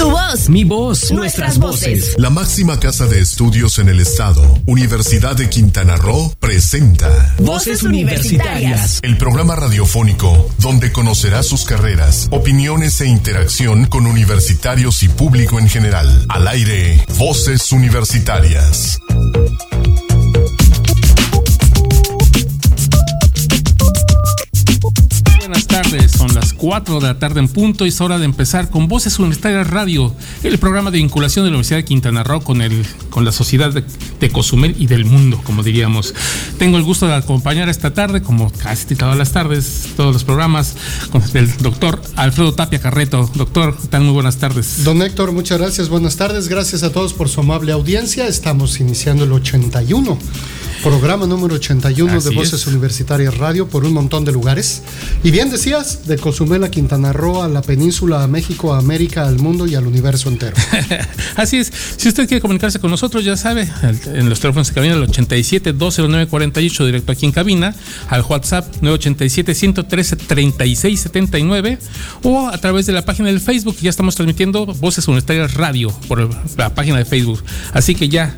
Tu voz. Mi voz. Nuestras voces. La máxima casa de estudios en el estado, Universidad de Quintana Roo, presenta Voces Universitarias. El programa radiofónico donde conocerá sus carreras, opiniones e interacción con universitarios y público en general. Al aire, Voces Universitarias. Tardes, son las 4 de la tarde en punto y es hora de empezar con Voces Universitarias Radio, el programa de vinculación de la Universidad de Quintana Roo con, el, con la sociedad de, de Cozumel y del mundo, como diríamos. Tengo el gusto de acompañar esta tarde, como casi todas las tardes, todos los programas, con el doctor Alfredo Tapia Carreto. Doctor, tan muy buenas tardes. Don Héctor, muchas gracias, buenas tardes, gracias a todos por su amable audiencia. Estamos iniciando el 81, programa número 81 Así de Voces es. Universitarias Radio por un montón de lugares. Y bien de Cozumel a Quintana Roo, a la península, a México, a América, al mundo y al universo entero. Así es. Si usted quiere comunicarse con nosotros, ya sabe, en los teléfonos de cabina, el 87 209 48, directo aquí en cabina, al WhatsApp 987 113 36 79, o a través de la página del Facebook, ya estamos transmitiendo Voces Universitarias Radio por la página de Facebook. Así que ya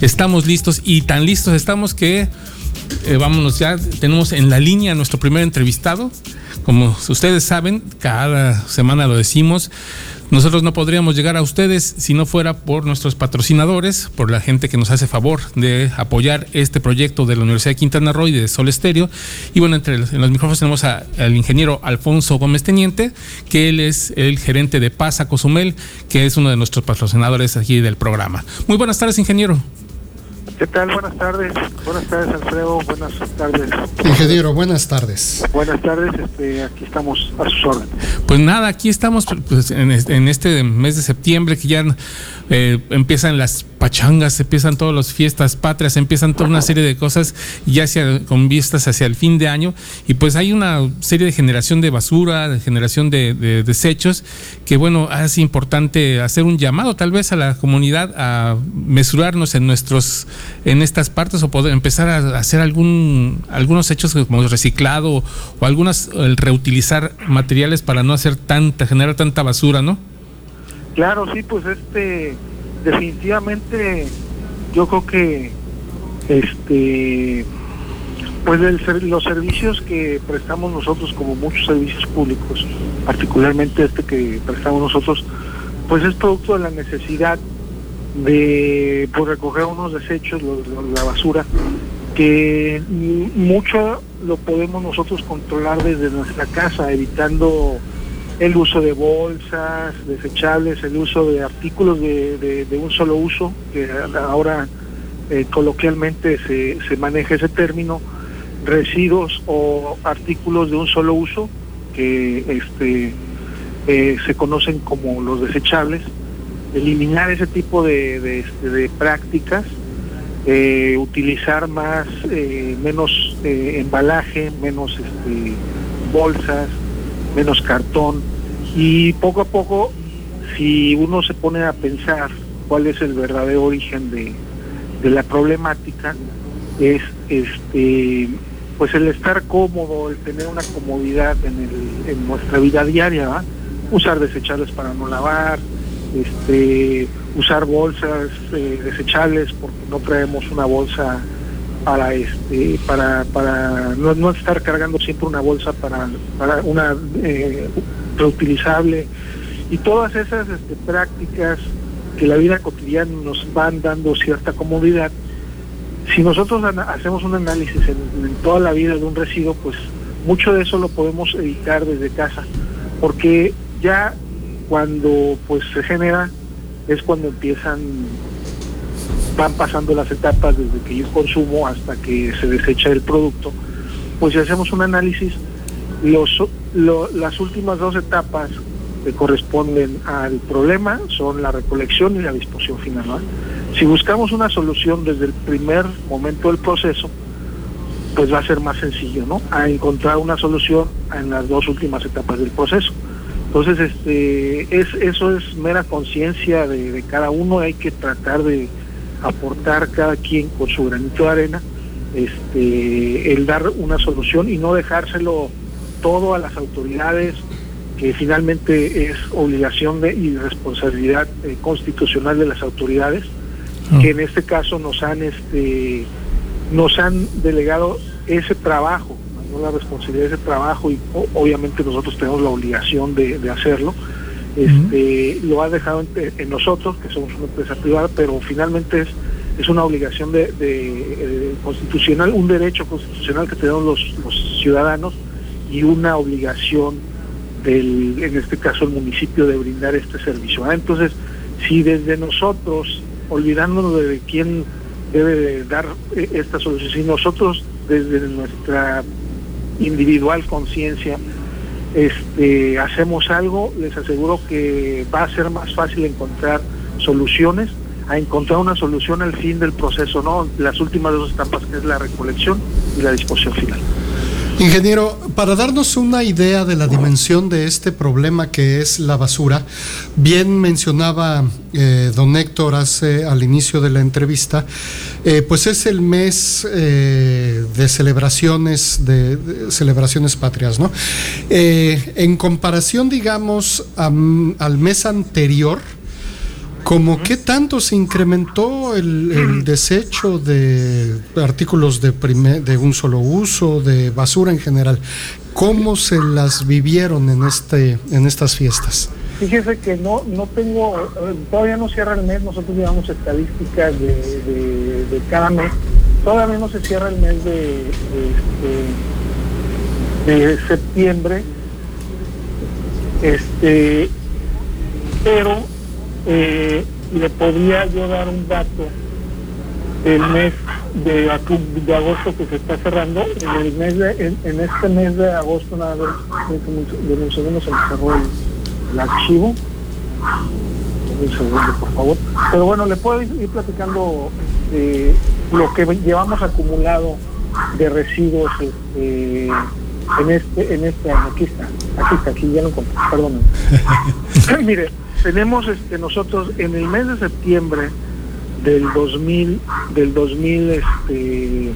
estamos listos y tan listos estamos que eh, vámonos ya, tenemos en la línea nuestro primer entrevistado. Como ustedes saben, cada semana lo decimos, nosotros no podríamos llegar a ustedes si no fuera por nuestros patrocinadores, por la gente que nos hace favor de apoyar este proyecto de la Universidad de Quintana Roo y de Sol Estéreo. Y bueno, entre los, en micrófonos tenemos al ingeniero Alfonso Gómez Teniente, que él es el gerente de Pasa Cozumel, que es uno de nuestros patrocinadores aquí del programa. Muy buenas tardes, ingeniero. ¿Qué tal? Buenas tardes. Buenas tardes, Alfredo. Buenas tardes. Ingeniero, buenas tardes. Buenas tardes. Este, aquí estamos a sus órdenes. Pues nada, aquí estamos pues, en, este, en este mes de septiembre que ya eh, empiezan las pachangas, empiezan todas las fiestas patrias, empiezan toda una serie de cosas ya hacia, con vistas hacia el fin de año y pues hay una serie de generación de basura, de generación de, de desechos que bueno, hace importante hacer un llamado tal vez a la comunidad a mesurarnos en nuestros en estas partes o poder empezar a hacer algún algunos hechos como reciclado o algunas el reutilizar materiales para no hacer tanta generar tanta basura, ¿no? Claro, sí, pues este, definitivamente, yo creo que, este, pues los servicios que prestamos nosotros, como muchos servicios públicos, particularmente este que prestamos nosotros, pues es producto de la necesidad de pues, recoger unos desechos, la basura, que mucho lo podemos nosotros controlar desde nuestra casa, evitando el uso de bolsas desechables, el uso de artículos de, de- un solo uso, que ahora eh, coloquialmente se, se maneja ese término, residuos o artículos de un solo uso, que este, eh, se conocen como los desechables, eliminar ese tipo de, de, este, prácticas, eh, utilizar más, menos embalaje, menos este, bolsas, menos cartón. Y poco a poco, si uno se pone a pensar cuál es el verdadero origen de, de la problemática, es este pues el estar cómodo, el tener una comodidad en, el, en nuestra vida diaria, usar desechables para no lavar, este, usar bolsas eh, desechables porque no traemos una bolsa para este para para no, no estar cargando siempre una bolsa para para una eh, reutilizable. Y todas esas este, prácticas que la vida cotidiana nos van dando cierta comodidad. Si nosotros hacemos un análisis en, en toda la vida de un residuo pues mucho de eso lo podemos evitar desde casa porque ya cuando pues se genera es cuando empiezan van pasando las etapas desde que yo consumo hasta que se desecha el producto, pues si hacemos un análisis, los, lo- las últimas dos etapas que corresponden al problema son la recolección y la disposición final. Si buscamos una solución desde el primer momento del proceso, pues va a ser más sencillo, ¿no? A encontrar una solución en las dos últimas etapas del proceso. Entonces, este, es, eso es mera conciencia de cada uno, hay que tratar de aportar cada quien con su granito de arena, este, el dar una solución y no dejárselo todo a las autoridades que finalmente es obligación de, y responsabilidad eh, constitucional de las autoridades, que en este caso nos han este nos han delegado ese trabajo, ¿no? la responsabilidad de ese trabajo y obviamente nosotros tenemos la obligación de, hacerlo. Este, Lo ha dejado en, nosotros, que somos una empresa privada, pero finalmente es, es una obligación de, eh, constitucional, un derecho constitucional que tenemos los, ciudadanos y una obligación del, en este caso el municipio, de brindar este servicio. ¿ah? Entonces, si desde nosotros, olvidándonos de quién debe dar eh, esta solución, si nosotros desde nuestra individual conciencia este, hacemos algo, les aseguro que va a ser más fácil encontrar soluciones, a encontrar una solución al fin del proceso, ¿no? Las últimas dos etapas que es la recolección y la disposición final. Ingeniero, para darnos una idea de la dimensión de este problema que es la basura, bien mencionaba eh, don Héctor hace al inicio de la entrevista, eh, pues es el mes eh, de celebraciones de, celebraciones patrias, ¿no? en comparación, digamos, al mes anterior, ¿Cómo qué tanto se incrementó el, desecho de artículos de, de un solo uso, de basura en general? ¿Cómo se las vivieron en, este, en estas fiestas? Fíjese que no, no tengo, todavía no cierra el mes, nosotros llevamos estadísticas de, cada mes, todavía no se cierra el mes de, de, de septiembre, este, pero eh, le podría yo dar un dato. El mes de, de agosto que se está cerrando en el mes de, en, este mes de agosto nada de un segundo se me cerró el, archivo. Un segundo por favor. Pero bueno le puedo ir, platicando este, lo que llevamos acumulado de residuos este, en este en este año. Aquí está aquí está aquí ya lo encontré perdón mire tenemos este, nosotros en el mes de septiembre del 2000 del 2000 este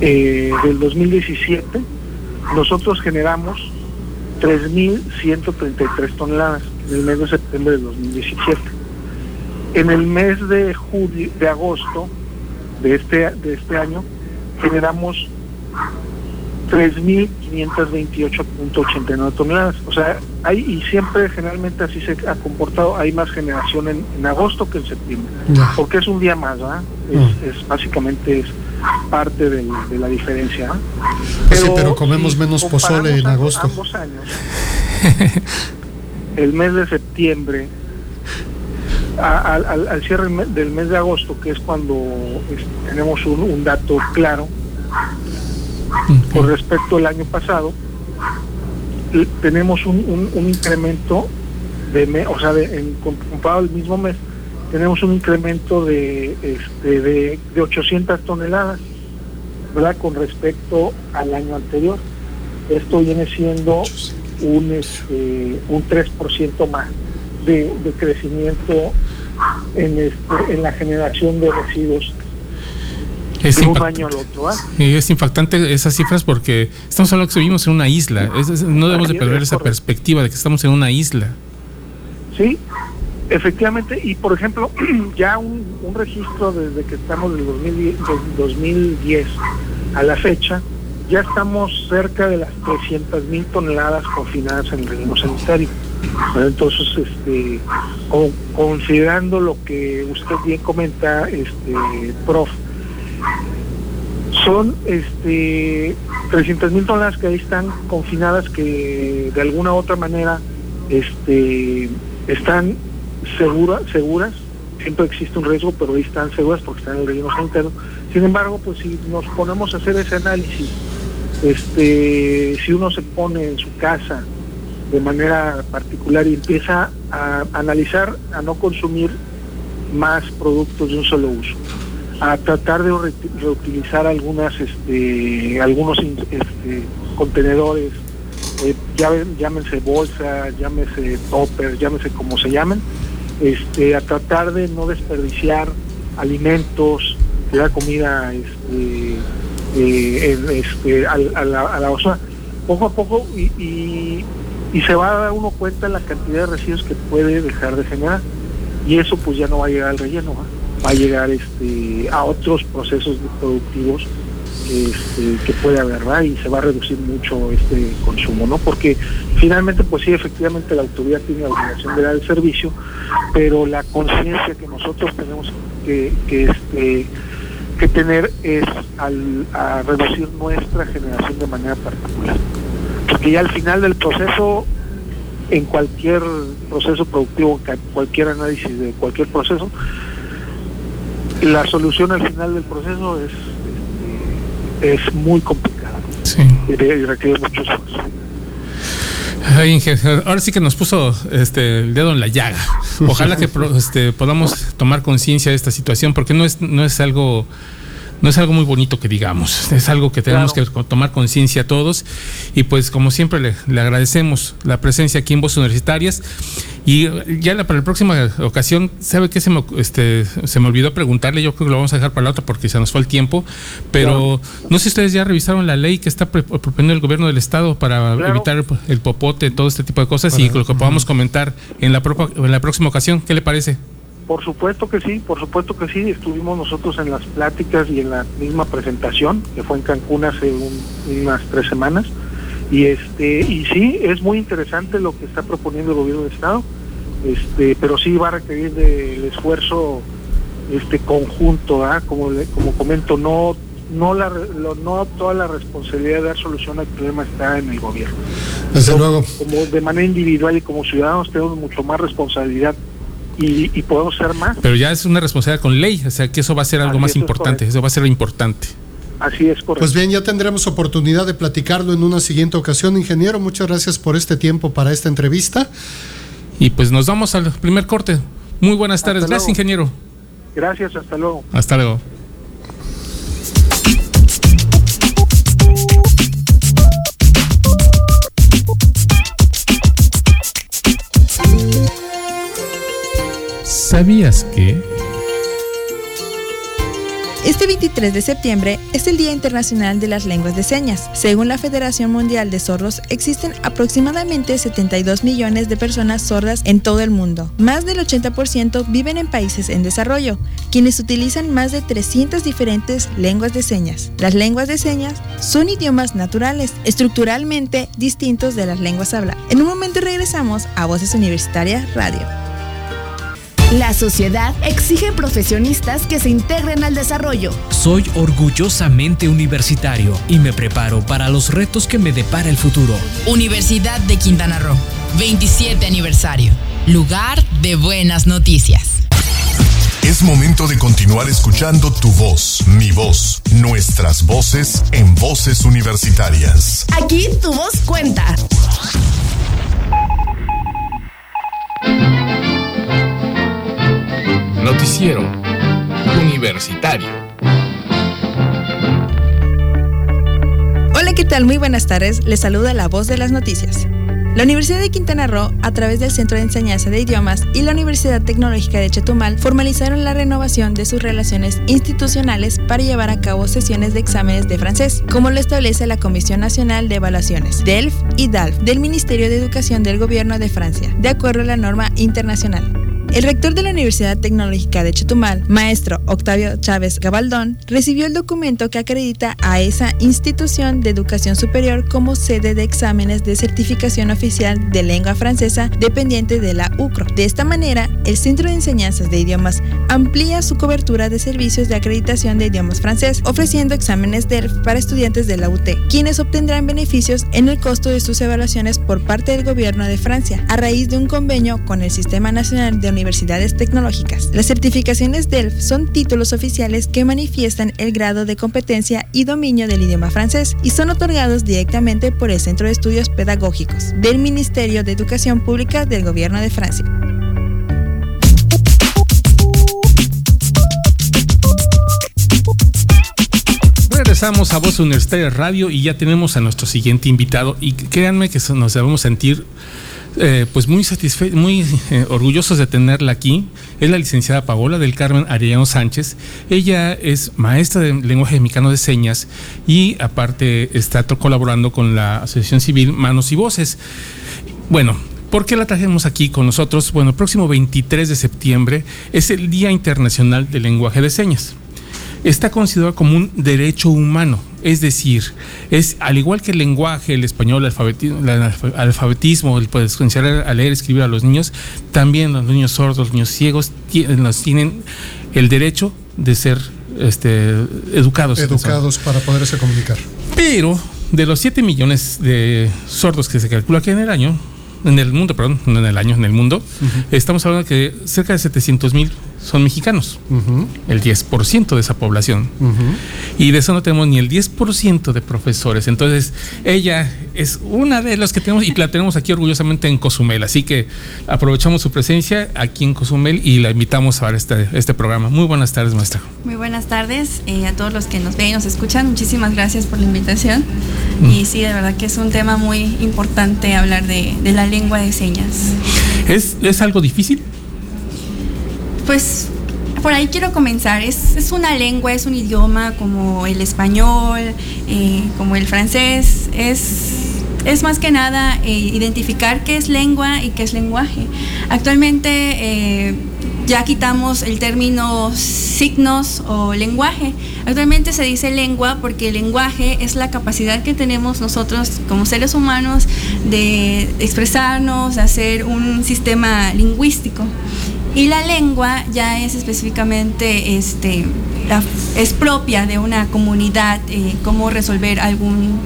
eh, del 2017 nosotros generamos 3.133 toneladas en el mes de septiembre del 2017 en el mes de julio de agosto de este de este año generamos 3.528.89 toneladas. O sea, hay, y siempre generalmente así se ha comportado, hay más generación en, agosto que en septiembre, porque es un día más, ¿verdad? Es, mm. básicamente es parte de, la diferencia. Pero, sí, pero comemos menos pozole en agosto. años, el mes de septiembre, al, cierre del mes de agosto, que es cuando este, tenemos un dato claro, con respecto al año pasado, tenemos un, incremento de, o sea, en, comparado al mismo mes, tenemos un incremento de, este, de, 800 toneladas, ¿verdad? Con respecto al año anterior. Esto viene siendo un, este, un 3% más de, crecimiento en, este, en la generación de residuos es un año al otro. ¿ah? Es impactante esas cifras porque estamos hablando que vivimos en una isla. no debemos de perder esa perspectiva de que estamos en una isla. Sí, efectivamente. Y por ejemplo, ya un, registro desde que estamos del 2010, 2010 a la fecha, ya estamos cerca de las 300 mil toneladas confinadas en el relleno sanitario. Entonces, este, considerando lo que usted bien comenta, este, prof, son este 300 mil toneladas que ahí están confinadas que de alguna u otra manera este están seguras. Siempre existe un riesgo pero ahí están seguras porque están en el relleno sanitario. Sin embargo pues si nos ponemos a hacer ese análisis este si uno se pone en su casa de manera particular y empieza a analizar a no consumir más productos de un solo uso a tratar de reutilizar algunas este, algunos este, contenedores eh, llámense bolsa llámese topper llámese como se llamen este a tratar de no desperdiciar alimentos da comida este, eh, este a, la, a poco a poco y, y se va a dar uno cuenta de la cantidad de residuos que puede dejar de generar y eso pues ya no va a llegar al relleno, va a llegar este a otros procesos productivos este, que puede haber y se va a reducir mucho este consumo, ¿no? Porque finalmente, pues sí, efectivamente la autoridad tiene la obligación de dar el servicio, pero la conciencia que nosotros tenemos que, que, este, tener es al, a reducir nuestra generación de manera particular. Porque ya al final del proceso, en cualquier proceso productivo, cualquier análisis de cualquier proceso, la solución al final del proceso es es muy complicado. Sí. Y requiere mucho esfuerzo. ahora sí que nos puso este, el dedo en la llaga. Ojalá que este, podamos tomar conciencia de esta situación, porque no es, no es algo no es algo muy bonito que digamos, es algo que tenemos que tomar conciencia todos y pues como siempre le, agradecemos la presencia aquí en Voces Universitarias. Y ya para la próxima ocasión, ¿sabe qué se me, este, se me olvidó preguntarle? Yo creo que lo vamos a dejar para la otra porque se nos fue el tiempo, pero no sé si ustedes ya revisaron la ley que está proponiendo el gobierno del estado para evitar el, popote, todo este tipo de cosas y lo que podamos comentar en la, en la próxima ocasión, ¿qué le parece? Por supuesto que sí, por supuesto que sí. Estuvimos nosotros en las pláticas y en la misma presentación que fue en Cancún hace unas tres semanas. Y este y sí, es muy interesante lo que está proponiendo el gobierno del estado. Este, pero sí va a requerir del esfuerzo este conjunto, ¿ah? como como comento, no no la no toda la responsabilidad de dar solución al problema está en el gobierno. Desde luego. Como de manera individual y como ciudadanos tenemos mucho más responsabilidad y, podemos ser más. Pero ya es una responsabilidad con ley, o sea que eso va a ser algo más importante, eso va a ser lo importante. Así es correcto. Pues bien, ya tendremos oportunidad de platicarlo en una siguiente ocasión, ingeniero. Muchas gracias por este tiempo para esta entrevista. Y pues nos vamos al primer corte. Muy buenas tardes. gracias, ingeniero. Gracias, hasta luego. Hasta luego. ¿Sabías que? Este 23 de septiembre es el Día Internacional de las Lenguas de Señas. Según la Federación Mundial de Sordos, existen aproximadamente 72 millones de personas sordas en todo el mundo. Más del 80% viven en países en desarrollo, quienes utilizan más de 300 diferentes lenguas de señas. Las lenguas de señas son idiomas naturales, estructuralmente distintos de las lenguas habladas. En un momento regresamos a Voces Universitarias Radio. La sociedad exige profesionistas que se integren al desarrollo. Soy orgullosamente universitario y me preparo para los retos que me depara el futuro. Universidad de Quintana Roo, 27 aniversario. Lugar de buenas noticias. Es momento de continuar escuchando tu voz, mi voz, nuestras voces en voces universitarias. Aquí tu voz cuenta. Noticiero Universitario. Hola, ¿qué tal? Muy buenas tardes. Les saluda la voz de las noticias. La Universidad de Quintana Roo, a través del Centro de Enseñanza de Idiomas y la Universidad Tecnológica de Chetumal, formalizaron la renovación de sus relaciones institucionales para llevar a cabo sesiones de exámenes de francés, como lo establece la Comisión Nacional de Evaluaciones, DELF y DALF, del Ministerio de Educación del Gobierno de Francia, de acuerdo a la norma internacional. El rector de la Universidad Tecnológica de Chetumal, maestro Octavio Chávez Gabaldón, recibió el documento que acredita a esa institución de educación superior como sede de exámenes de certificación oficial de lengua francesa dependiente de la UCRO. De esta manera, el Centro de Enseñanzas de Idiomas amplía su cobertura de servicios de acreditación de idiomas francés, ofreciendo exámenes DERF para estudiantes de la UT, quienes obtendrán beneficios en el costo de sus evaluaciones por parte del gobierno de Francia, a raíz de un convenio con el Sistema Nacional de universidades tecnológicas. Las certificaciones DELF son títulos oficiales que manifiestan el grado de competencia y dominio del idioma francés y son otorgados directamente por el Centro de Estudios Pedagógicos del Ministerio de Educación Pública del Gobierno de Francia. Regresamos a Voz Universitaria Radio y ya tenemos a nuestro siguiente invitado y créanme que nos debemos sentir eh, pues muy satisfechos, muy eh, orgullosos de tenerla aquí. Es la licenciada Paola del Carmen Arellano Sánchez. Ella es maestra de lenguaje mexicano de señas y aparte está colaborando con la Asociación Civil Manos y Voces. Bueno, ¿por qué la trajimos aquí con nosotros? Bueno, el próximo 23 de septiembre es el Día Internacional del Lenguaje de Señas. Está considerado como un derecho humano, es decir, es al igual que el lenguaje, el español, el alfabetismo, el alfabetismo, el poder enseñar a leer, escribir a los niños, también los niños sordos, los niños ciegos tienen, el derecho de ser este, educados. Educados para poderse comunicar. Pero de los 7 millones de sordos que se calcula aquí en el año, en el mundo, perdón, no en el año, en el mundo, estamos hablando de que cerca de 700 mil son mexicanos, el 10% de esa población. Y de eso no tenemos ni el 10% de profesores. Entonces, ella es una de las que tenemos y la tenemos aquí orgullosamente en Cozumel. Así que aprovechamos su presencia aquí en Cozumel y la invitamos a ver este, este programa. Muy buenas tardes, maestra. Muy buenas tardes eh, a todos los que nos ven y nos escuchan. Muchísimas gracias por la invitación. Y sí, de verdad que es un tema muy importante hablar de, de la lengua de señas. ¿Es, ¿Es algo difícil? Pues por ahí quiero comenzar. Es, una lengua, es un idioma como el español, eh, como el francés. Es, es más que nada eh, identificar qué es lengua y qué es lenguaje. Actualmente eh, ya quitamos el término signos o lenguaje. Actualmente se dice lengua porque el lenguaje es la capacidad que tenemos nosotros como seres humanos de expresarnos, de hacer un sistema lingüístico. Y la lengua ya es específicamente, este, es propia de una comunidad, eh, cómo resolver algún,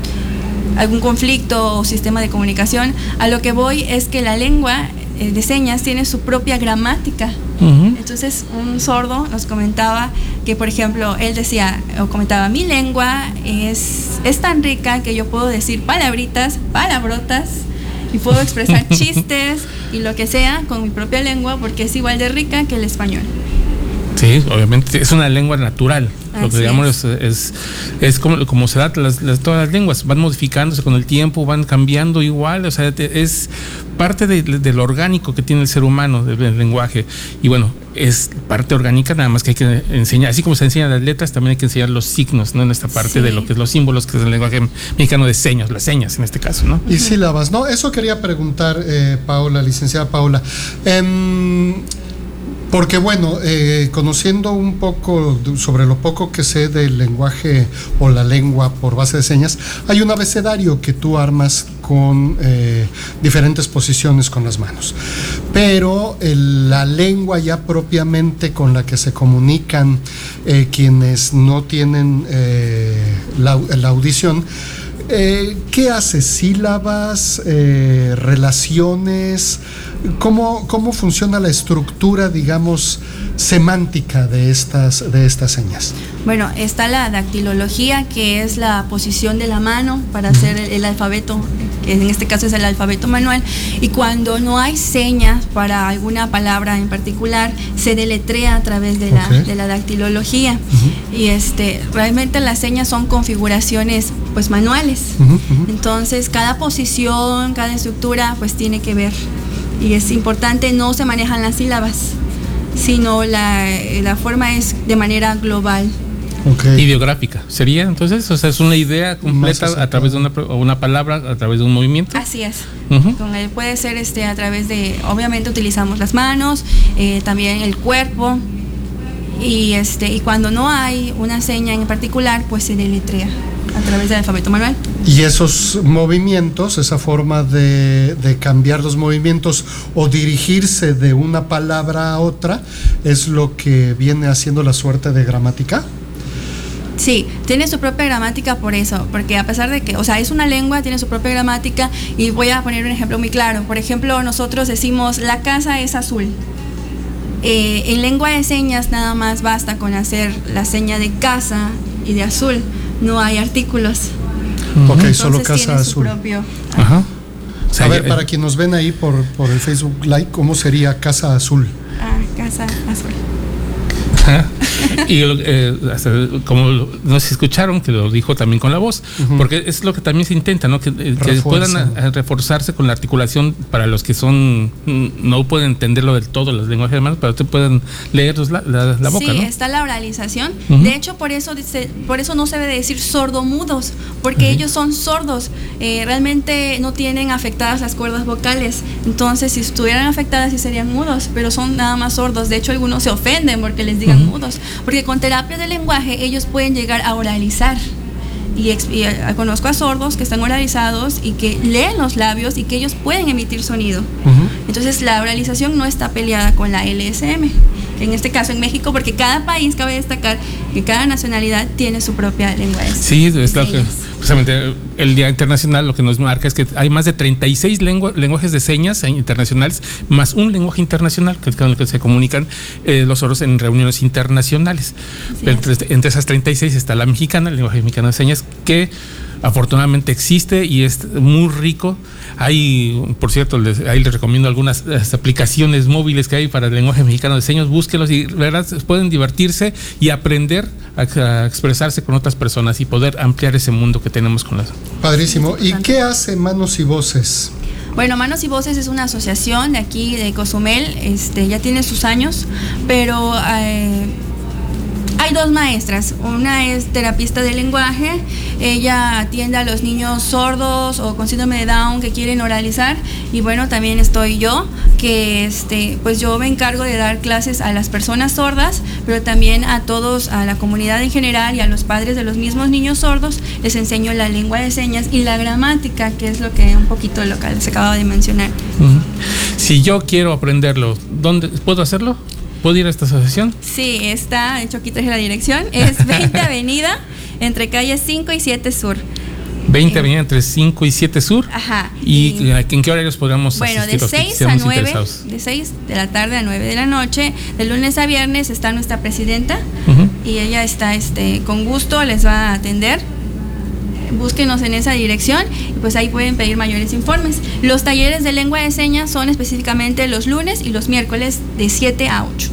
algún conflicto o sistema de comunicación. A lo que voy es que la lengua eh, de señas tiene su propia gramática. Entonces un sordo nos comentaba que, por ejemplo, él decía o comentaba, mi lengua es, es tan rica que yo puedo decir palabritas, palabrotas, y puedo expresar chistes y lo que sea con mi propia lengua porque es igual de rica que el español. Sí, obviamente es una lengua natural. Lo que digamos es, es, como, como se da las, todas las lenguas, van modificándose con el tiempo, van cambiando igual, o sea, es parte de, lo orgánico que tiene el ser humano, del, lenguaje. Y bueno, es parte orgánica, nada más que hay que enseñar, así como se enseñan las letras, también hay que enseñar los signos, ¿no? En esta parte de lo que es los símbolos, que es el lenguaje mexicano de señas, las señas en este caso, ¿no? Y sílabas, ¿no? Eso quería preguntar, eh, Paola, licenciada Paola. Eh, porque bueno, eh, conociendo un poco sobre lo poco que sé del lenguaje o la lengua por base de señas, hay un abecedario que tú armas con eh, diferentes posiciones con las manos. Pero la lengua ya propiamente con la que se comunican eh, quienes no tienen la, la, audición, ¿qué hace? ¿Sílabas? ¿Relaciones? ¿Cómo, ¿Cómo funciona la estructura, digamos, semántica de estas, de estas señas? Bueno, está la dactilología, que es la posición de la mano para hacer el, alfabeto, que en este caso es el alfabeto manual, y cuando no hay señas para alguna palabra en particular, se deletrea a través de la, de la dactilología. Y este, realmente las señas son configuraciones pues manuales. Entonces, cada posición, cada estructura, pues tiene que ver y es importante, no se manejan las sílabas, sino la, la forma es de manera global. Ideográfica, ¿sería entonces? O sea, es una idea completa a través de una, una, palabra, a través de un movimiento. Así es. Con él puede ser este a través de, obviamente utilizamos las manos, eh, también el cuerpo, y este y cuando no hay una seña en particular, pues se deletrea a través del alfabeto manual. Y esos movimientos, esa forma de, cambiar los movimientos o dirigirse de una palabra a otra, es lo que viene haciendo la suerte de gramática. Sí, tiene su propia gramática por eso, porque a pesar de que, o sea, es una lengua, tiene su propia gramática y voy a poner un ejemplo muy claro. Por ejemplo, nosotros decimos, la casa es azul. Eh, en lengua de señas nada más basta con hacer la seña de casa y de azul no hay artículos. Ok, solo Casa Azul. Ajá. a ver, para quienes nos ven ahí por, por el Facebook Live, ¿cómo sería Casa Azul? Ah, Casa Azul. Y eh, como nos escucharon, que lo dijo también con la voz, porque es lo que también se intenta, ¿no? Que, eh, puedan reforzarse con la articulación para los que son, no pueden entenderlo del todo los lenguajes hermanos, pero te pueden leer la, la, boca, sí, está la oralización. De hecho, por eso, por eso no se debe decir sordomudos, porque ellos son sordos. Eh, realmente no tienen afectadas las cuerdas vocales. Entonces, si estuvieran afectadas, sí serían mudos, pero son nada más sordos. De hecho, algunos se ofenden porque les digan mudos, porque con terapia de lenguaje ellos pueden llegar a oralizar. Y, eh, conozco a sordos que están oralizados y que leen los labios y que ellos pueden emitir sonido. Entonces la oralización no está peleada con la LSM en este caso en México, porque cada país, cabe destacar que cada nacionalidad tiene su propia lengua. Sí, es precisamente el Día Internacional lo que nos marca es que hay más de 36 lenguajes de señas internacionales, más un lenguaje internacional que, con el que se comunican eh, los oros en reuniones internacionales. Entre, entre, esas 36 está la mexicana, el lenguaje mexicano de señas, que afortunadamente existe y es muy rico. Hay, por cierto, ahí les recomiendo algunas aplicaciones móviles que hay para el lenguaje mexicano de señas, búsquelos y verdad pueden divertirse y aprender a, expresarse con otras personas y poder ampliar ese mundo que tenemos con las. Padrísimo. ¿Y qué hace Manos y Voces? Bueno, Manos y Voces es una asociación de aquí de Cozumel, este, ya tiene sus años, pero eh, hay dos maestras. Una es terapista de lenguaje. Ella atiende a los niños sordos o con síndrome de Down que quieren oralizar. Y bueno, también estoy yo, que este, pues yo me encargo de dar clases a las personas sordas, pero también a todos, a la comunidad en general y a los padres de los mismos niños sordos, les enseño la lengua de señas y la gramática, que es lo que un poquito lo que les acabo de mencionar. Si yo quiero aprenderlo, ¿dónde puedo hacerlo? ¿Puedo ir a esta asociación? Sí, está, de hecho aquí traje la dirección, es 20 Avenida, entre calles 5 y 7 Sur. 20 eh, Avenida entre 5 y 7 Sur. Ajá. ¿Y, en qué horarios podríamos Bueno, de 6 a 9, de 6 de la tarde a 9 de la noche, de lunes a viernes está nuestra presidenta y ella está este con gusto les va a atender búsquenos en esa dirección y pues ahí pueden pedir mayores informes. Los talleres de lengua de señas son específicamente los lunes y los miércoles de 7 a 8.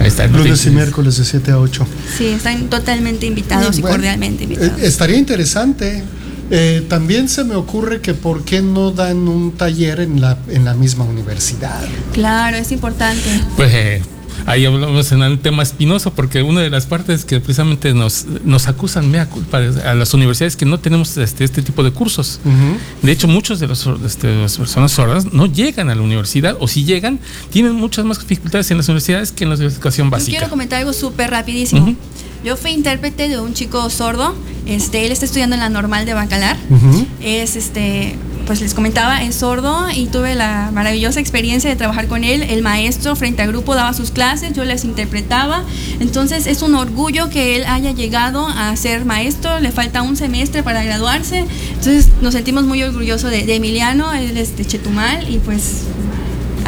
Ahí está, lunes y miércoles de 7 a 8. Sí, están totalmente invitados y cordialmente invitados. Eh, estaría interesante. Eh, también se me ocurre que por qué no dan un taller en la, en la misma universidad. Claro, es importante. Pues eh, ahí hablamos en un tema espinoso, porque una de las partes que precisamente nos, nos acusan mea culpa a las universidades que no tenemos este, este tipo de cursos. De hecho, muchos de los, este, las personas sordas no llegan a la universidad, o si llegan, tienen muchas más dificultades en las universidades que en la educación básica. quiero comentar algo súper rapidísimo. Yo fui intérprete de un chico sordo, este, él está estudiando en la normal de Bacalar, es este pues les comentaba, es sordo y tuve la maravillosa experiencia de trabajar con él. El maestro frente al grupo daba sus clases, yo les interpretaba. Entonces es un orgullo que él haya llegado a ser maestro, le falta un semestre para graduarse. Entonces nos sentimos muy orgullosos de, Emiliano, él es de Chetumal y pues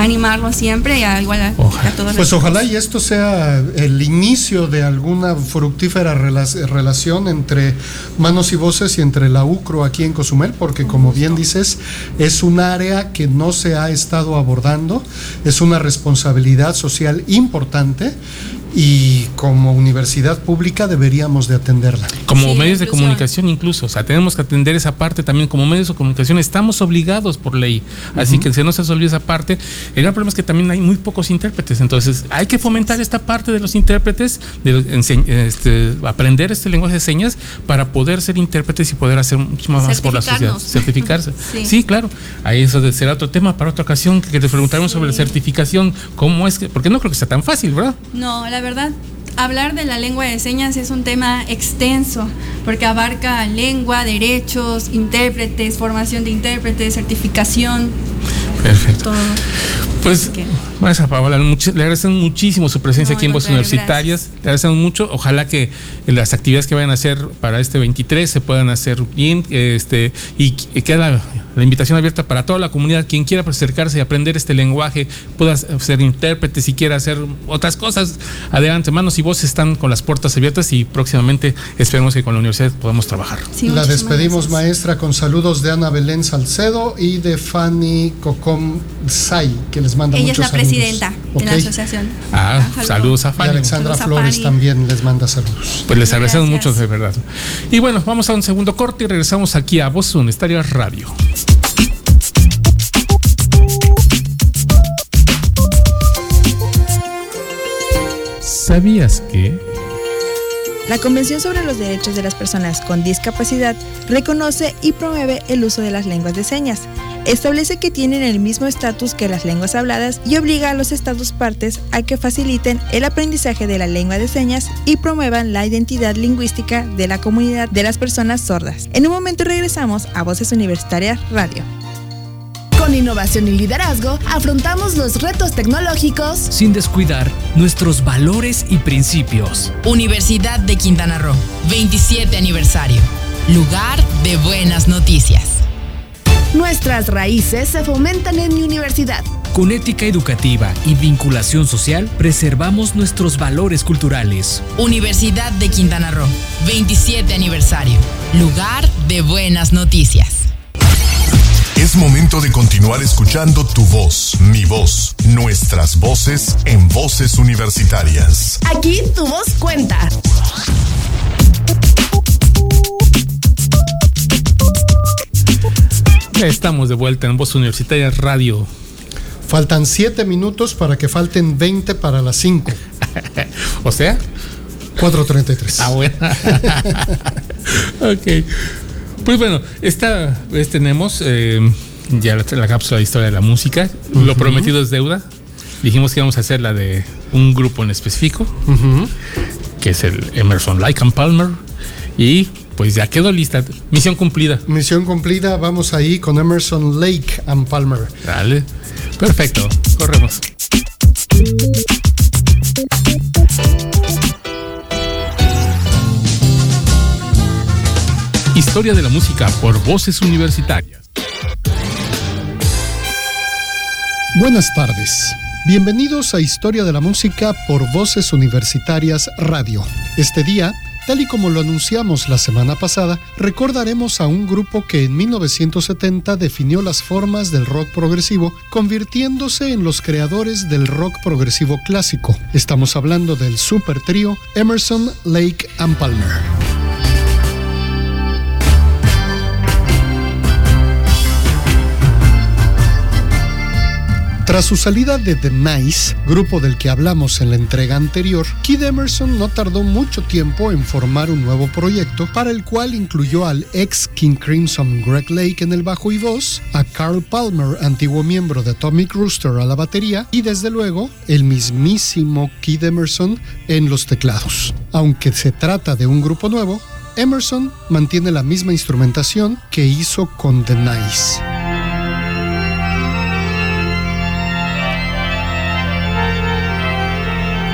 animarlo siempre y a, igual a, todos. Pues ojalá y esto sea el inicio de alguna fructífera relación entre manos y voces y entre la UCRO aquí en Cozumel, porque como bien dices, es un área que no se ha estado abordando, es una responsabilidad social importante y como universidad pública deberíamos de atenderla. Como medios de comunicación incluso, o sea, tenemos que atender esa parte también como medios de comunicación, estamos obligados por ley, así que si no se olvida esa parte, el gran problema es que también hay muy pocos intérpretes, entonces hay que fomentar esta parte de los intérpretes, de este, aprender este lenguaje de señas para poder ser intérpretes y poder hacer mucho más por la sociedad, certificarse. sí. claro, ahí eso será otro tema para otra ocasión que te preguntaremos sobre la certificación, cómo es que, porque no creo que sea tan fácil, ¿verdad? No, la verdad, hablar de la lengua de señas es un tema extenso, porque abarca lengua, derechos, intérpretes, formación de intérpretes, certificación. Perfecto. Todo. Pues, Maestra Paola, le agradecemos muchísimo su presencia aquí en Voces Universitarias. Le agradecemos mucho. Ojalá que las actividades que vayan a hacer para este 23 se puedan hacer bien este, y queda la invitación abierta para toda la comunidad. Quien quiera acercarse y aprender este lenguaje, pueda ser intérprete, si quiera hacer otras cosas, adelante. Manos y voces están con las puertas abiertas y próximamente esperemos que con la universidad podamos trabajar. la despedimos, maestra, con saludos de Ana Belén Salcedo y de Fanny Cocom Say, que les les manda Ella es muchos la presidenta saludos. de la asociación. Ah, Ah, saludos a Y Fanny. Alexandra Saludos a Flores Fanny. también les manda saludos. Pues les agradecemos mucho de verdad. Y bueno, vamos a un segundo corte y regresamos aquí a Voz Universitaria Radio. ¿Sabías que? La Convención sobre los Derechos de las Personas con Discapacidad reconoce y promueve el uso de las lenguas de señas. Establece que tienen el mismo estatus que las lenguas habladas y obliga a los estados partes a que faciliten el aprendizaje de la lengua de señas y promuevan la identidad lingüística de la comunidad de las personas sordas. En un momento regresamos a Voces Universitarias Radio. Con innovación y liderazgo, afrontamos los retos tecnológicos sin descuidar nuestros valores y principios. Universidad de Quintana Roo, 27 aniversario. Lugar de buenas noticias. Nuestras raíces se fomentan en mi universidad. Con ética educativa y vinculación social, preservamos nuestros valores culturales. Universidad de Quintana Roo, 27 aniversario. Lugar de buenas noticias. Es momento de continuar escuchando tu voz, mi voz, nuestras voces en voces universitarias. Aquí tu voz cuenta. Ya estamos de vuelta en Voz Universitaria Radio. Faltan 7 minutos para que falten 20 para las 5. o sea, 4.33. Ah, bueno. ok. Pues bueno, esta vez tenemos eh, ya la, la cápsula de historia de la música. Lo prometido es deuda. Dijimos que íbamos a hacer la de un grupo en específico, que es el Emerson Lake and Palmer. Y pues ya quedó lista. Misión cumplida. Misión cumplida, vamos ahí con Emerson Lake and Palmer. Dale. Perfecto. Corremos. Historia de la música por voces universitarias. Buenas tardes. Bienvenidos a Historia de la Música por Voces Universitarias Radio. Este día, tal y como lo anunciamos la semana pasada, recordaremos a un grupo que en 1970 definió las formas del rock progresivo, convirtiéndose en los creadores del rock progresivo clásico. Estamos hablando del super trío Emerson, Lake and Palmer. Tras su salida de The Nice, grupo del que hablamos en la entrega anterior, Kid Emerson no tardó mucho tiempo en formar un nuevo proyecto para el cual incluyó al ex King Crimson Greg Lake en el bajo y voz, a Carl Palmer, antiguo miembro de Atomic Rooster a la batería y desde luego el mismísimo Kid Emerson en los teclados. Aunque se trata de un grupo nuevo, Emerson mantiene la misma instrumentación que hizo con The Nice.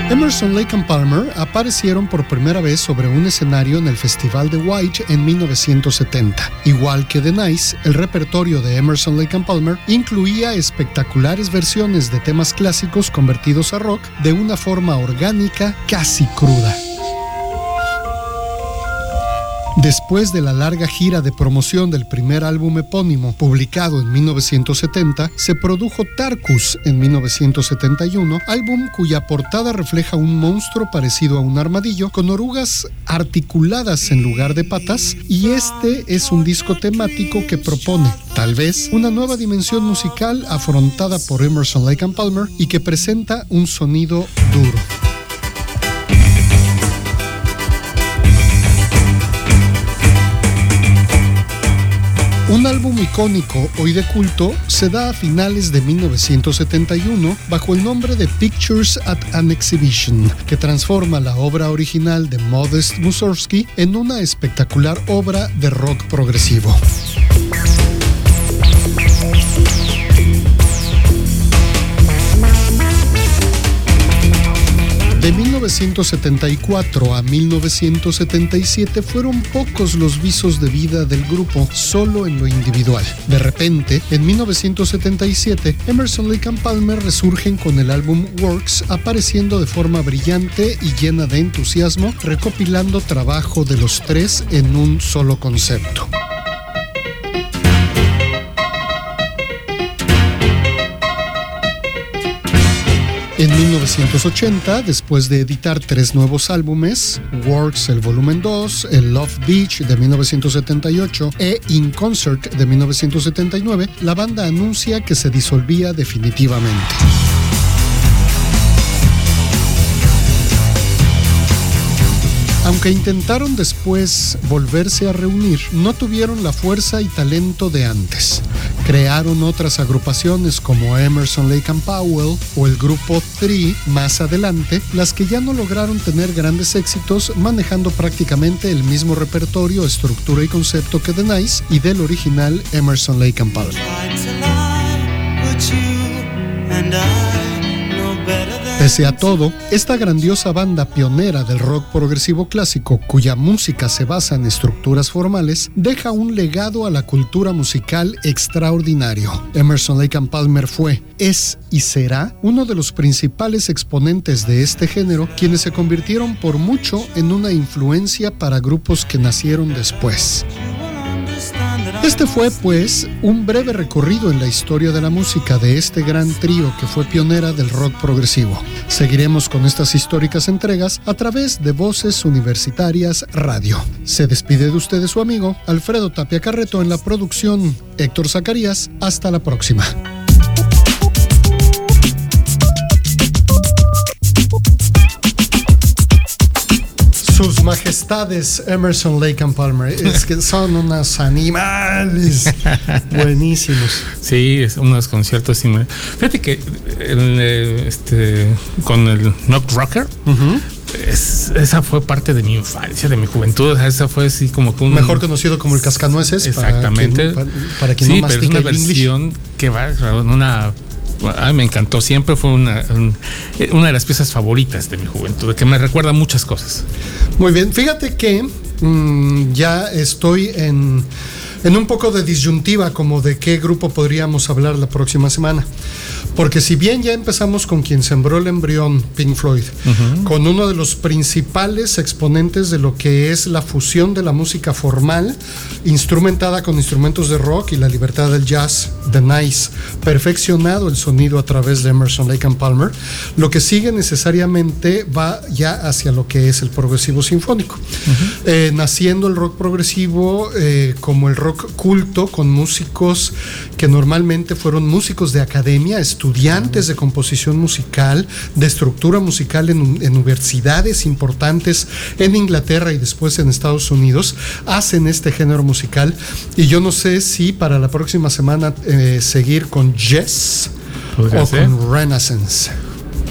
Emerson, Lake and Palmer aparecieron por primera vez sobre un escenario en el Festival de White en 1970. Igual que The Nice, el repertorio de Emerson, Lake and Palmer incluía espectaculares versiones de temas clásicos convertidos a rock de una forma orgánica casi cruda. Después de la larga gira de promoción del primer álbum epónimo, publicado en 1970, se produjo Tarkus en 1971, álbum cuya portada refleja un monstruo parecido a un armadillo con orugas articuladas en lugar de patas, y este es un disco temático que propone, tal vez, una nueva dimensión musical afrontada por Emerson Lake and Palmer y que presenta un sonido duro. Un álbum icónico, hoy de culto, se da a finales de 1971 bajo el nombre de Pictures at an Exhibition, que transforma la obra original de Modest Mussorgsky en una espectacular obra de rock progresivo. De 1974 a 1977 fueron pocos los visos de vida del grupo solo en lo individual. De repente, en 1977, Emerson Lake and Palmer resurgen con el álbum Works apareciendo de forma brillante y llena de entusiasmo, recopilando trabajo de los tres en un solo concepto. En 1980, después de editar tres nuevos álbumes, Works el volumen 2, el Love Beach de 1978 e In Concert de 1979, la banda anuncia que se disolvía definitivamente. Aunque intentaron después volverse a reunir, no tuvieron la fuerza y talento de antes. Crearon otras agrupaciones como Emerson, Lake and Powell o el grupo Three más adelante, las que ya no lograron tener grandes éxitos manejando prácticamente el mismo repertorio, estructura y concepto que The Nice y del original Emerson, Lake and Powell. Pese a todo, esta grandiosa banda pionera del rock progresivo clásico, cuya música se basa en estructuras formales, deja un legado a la cultura musical extraordinario. Emerson Lake and Palmer fue, es y será uno de los principales exponentes de este género, quienes se convirtieron por mucho en una influencia para grupos que nacieron después. Este fue, pues, un breve recorrido en la historia de la música de este gran trío que fue pionera del rock progresivo. Seguiremos con estas históricas entregas a través de Voces Universitarias Radio. Se despide de ustedes su amigo Alfredo Tapia Carreto en la producción Héctor Zacarías. Hasta la próxima. Sus majestades Emerson, Lake and Palmer. Es que son unos animales buenísimos. Sí, es unos conciertos. Fíjate que eh, este, con el Knock Rocker. esa fue parte de mi infancia, de mi juventud. Esa fue así como que un. Mejor conocido como el Cascanueces. Exactamente. Para quien, no pero es una versión que va en una a me encantó, siempre fue una, una de las piezas favoritas de mi juventud, que me recuerda muchas cosas. Muy bien, fíjate que mm, ya estoy en, en un poco de disyuntiva como de qué grupo podríamos hablar la próxima semana. Porque si bien ya empezamos con quien sembró el embrión, Pink Floyd, con uno de los principales exponentes de lo que es la fusión de la música formal, instrumentada con instrumentos de rock y la libertad del jazz, The Nice, perfeccionado el sonido a través de Emerson, Lake and Palmer, lo que sigue necesariamente va ya hacia lo que es el progresivo sinfónico. Eh, naciendo el rock progresivo eh, como el rock culto, con músicos que normalmente fueron músicos de academia, estudiantes de composición musical, de estructura musical en, universidades importantes en Inglaterra y después en Estados Unidos, hacen este género musical. Y yo no sé si para la próxima semana eh, seguir con Jess o con Renaissance.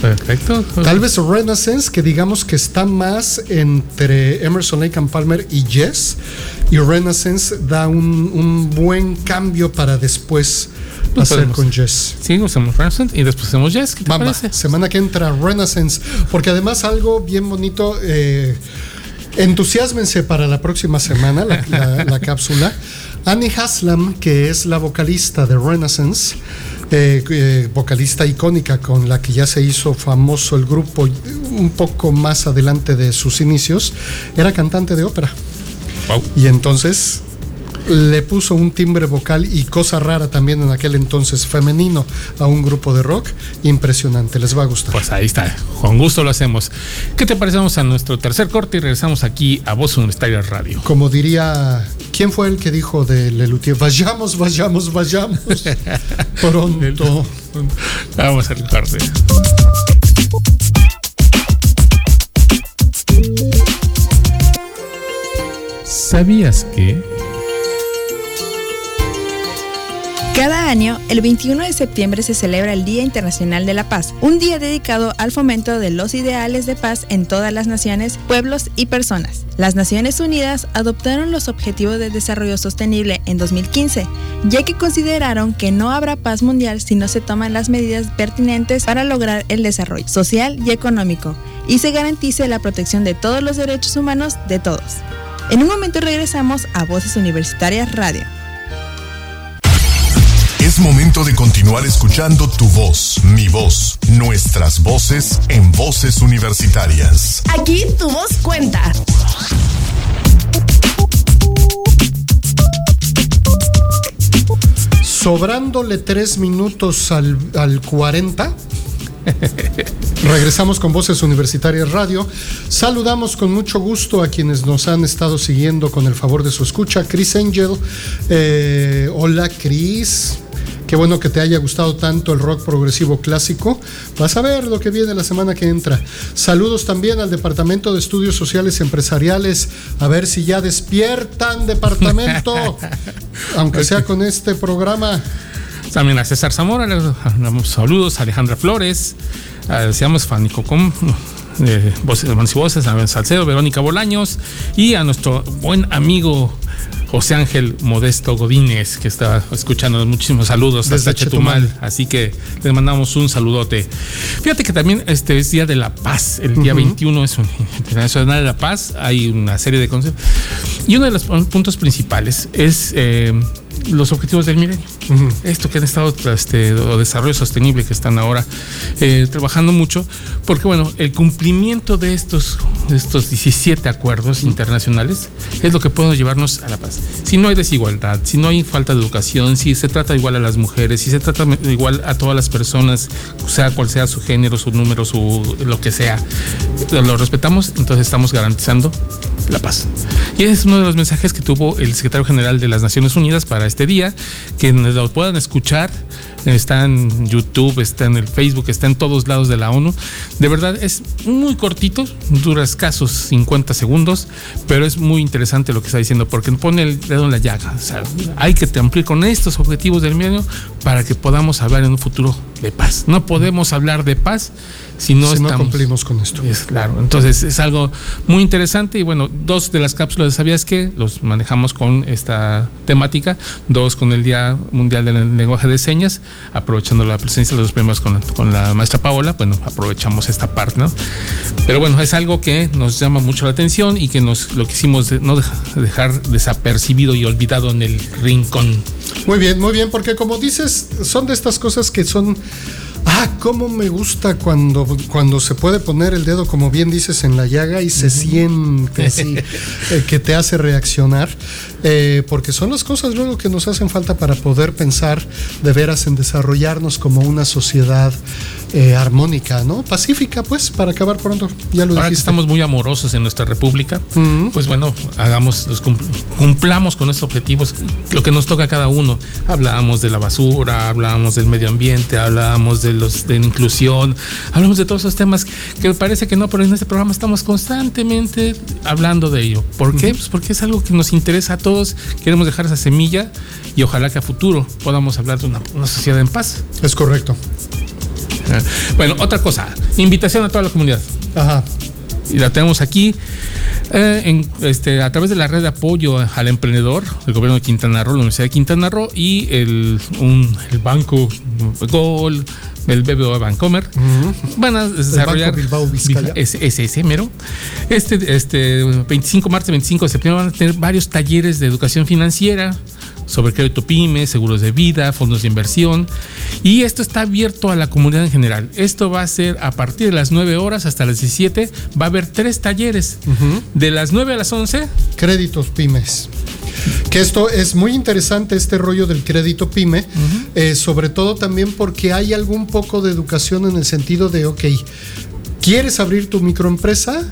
Perfecto. Tal vez Renaissance, que digamos que está más entre Emerson Lake and Palmer y Jess, y Renaissance da un, un buen cambio para después hacer con Jess. Sí, usamos Renaissance y después hacemos Jess. ¿Qué te parece? Semana que entra Renaissance, porque además algo bien bonito. Eh, entusiasmense para la próxima semana, la, cápsula. Annie Haslam, que es la vocalista de Renaissance, eh, eh, vocalista icónica con la que ya se hizo famoso el grupo un poco más adelante de sus inicios, era cantante de ópera. Y entonces le puso un timbre vocal y cosa rara también en aquel entonces femenino a un grupo de rock impresionante. Les va a gustar. Pues ahí está, con gusto lo hacemos. ¿Qué te parecemos a nuestro tercer corte y regresamos aquí a Voz Universitaria Radio? Como diría, ¿quién fue el que dijo de Lelutier? Vayamos, vayamos, vayamos. Pronto. Vamos al corte. ¿Sabías que... Cada año, el 21 de septiembre se celebra el Día Internacional de la Paz, un día dedicado al fomento de los ideales de paz en todas las naciones, pueblos y personas. Las Naciones Unidas adoptaron los Objetivos de Desarrollo Sostenible en 2015, ya que consideraron que no habrá paz mundial si no se toman las medidas pertinentes para lograr el desarrollo social y económico y se garantice la protección de todos los derechos humanos de todos. En un momento regresamos a Voces Universitarias Radio. Es momento de continuar escuchando tu voz, mi voz, nuestras voces en voces universitarias. Aquí tu voz cuenta. Sobrándole tres minutos al, al 40, Regresamos con Voces Universitarias Radio. Saludamos con mucho gusto a quienes nos han estado siguiendo con el favor de su escucha. Chris Angel. Eh, hola, Chris. Qué bueno que te haya gustado tanto el rock progresivo clásico. Vas a ver lo que viene la semana que entra. Saludos también al Departamento de Estudios Sociales Empresariales. A ver si ya despiertan, departamento. Aunque sea con este programa. También a César Zamora, saludos, a Alejandra Flores, a, decíamos Fánico Com, eh, voces, y Voces, a Salcedo, Verónica Bolaños y a nuestro buen amigo José Ángel Modesto Godínez, que está escuchando muchísimos saludos Desde hasta Chetumal. Así que le mandamos un saludote. Fíjate que también este es Día de la Paz. El día 21 es un Internacional de la Paz. Hay una serie de conceptos. Y uno de los puntos principales es eh, los objetivos del milenio. Esto que han estado, este, o desarrollo sostenible que están ahora eh, trabajando mucho, porque bueno, el cumplimiento de estos, de estos 17 acuerdos internacionales es lo que puede llevarnos a la paz. Si no hay desigualdad, si no hay falta de educación, si se trata igual a las mujeres, si se trata igual a todas las personas, sea cual sea su género, su número, su lo que sea, lo respetamos, entonces estamos garantizando la paz. Y es uno de los mensajes que tuvo el secretario general de las Naciones Unidas para este día, que lo puedan escuchar. Está en YouTube, está en el Facebook, está en todos lados de la ONU. De verdad es muy cortito, dura escasos 50 segundos, pero es muy interesante lo que está diciendo porque pone el dedo en la llaga. O sea, hay que cumplir con estos objetivos del milenio para que podamos hablar en un futuro de paz. No podemos hablar de paz si no, Si estamos, no cumplimos con esto. es claro, entonces es algo muy interesante y bueno, dos de las cápsulas de sabías que los manejamos con esta temática, dos con el Día Mundial del Lenguaje de Señas, aprovechando la presencia de los premios con, con la maestra Paola, bueno, aprovechamos esta parte, ¿no? Pero bueno, es algo que nos llama mucho la atención y que nos lo quisimos de- no deja- dejar desapercibido y olvidado en el rincón. Muy bien, muy bien, porque como dices, son de estas cosas que son. Ah, cómo me gusta cuando, cuando se puede poner el dedo, como bien dices, en la llaga y se siente así, eh, que te hace reaccionar, eh, porque son las cosas luego que nos hacen falta para poder pensar de veras en desarrollarnos como una sociedad eh, armónica, ¿no? Pacífica, pues, para acabar pronto. Ya lo Ahora que dijiste. estamos muy amorosos en nuestra república, pues bueno, hagamos, cumpl- cumplamos con estos objetivos, lo que nos toca a cada uno. Hablábamos de la basura, hablábamos del medio ambiente, hablábamos de los de inclusión, hablamos de todos esos temas que parece que no, pero en este programa estamos constantemente hablando de ello. ¿Por qué? Pues porque es algo que nos interesa a todos, queremos dejar esa semilla y ojalá que a futuro podamos hablar de una, una sociedad en paz. Es correcto. Bueno, otra cosa, invitación a toda la comunidad. Ajá. y la tenemos aquí eh, en, este, a través de la red de apoyo al emprendedor del gobierno de Quintana Roo, la Universidad de Quintana Roo y el, un- el banco Gol, el BBVA Bancomer. Van a desarrollar Banco Bilbao ese, ese, ese mero. Este, este 25 martes, 25 de septiembre van a tener varios talleres de educación financiera sobre crédito pyme, seguros de vida, fondos de inversión. Y esto está abierto a la comunidad en general. Esto va a ser a partir de las 9 horas hasta las 17. Va a haber tres talleres. De las 9 a las 11. créditos pymes. Que esto es muy interesante, este rollo del crédito pyme, eh, sobre todo también porque hay algún poco de educación en el sentido de, ok, ¿quieres abrir tu microempresa?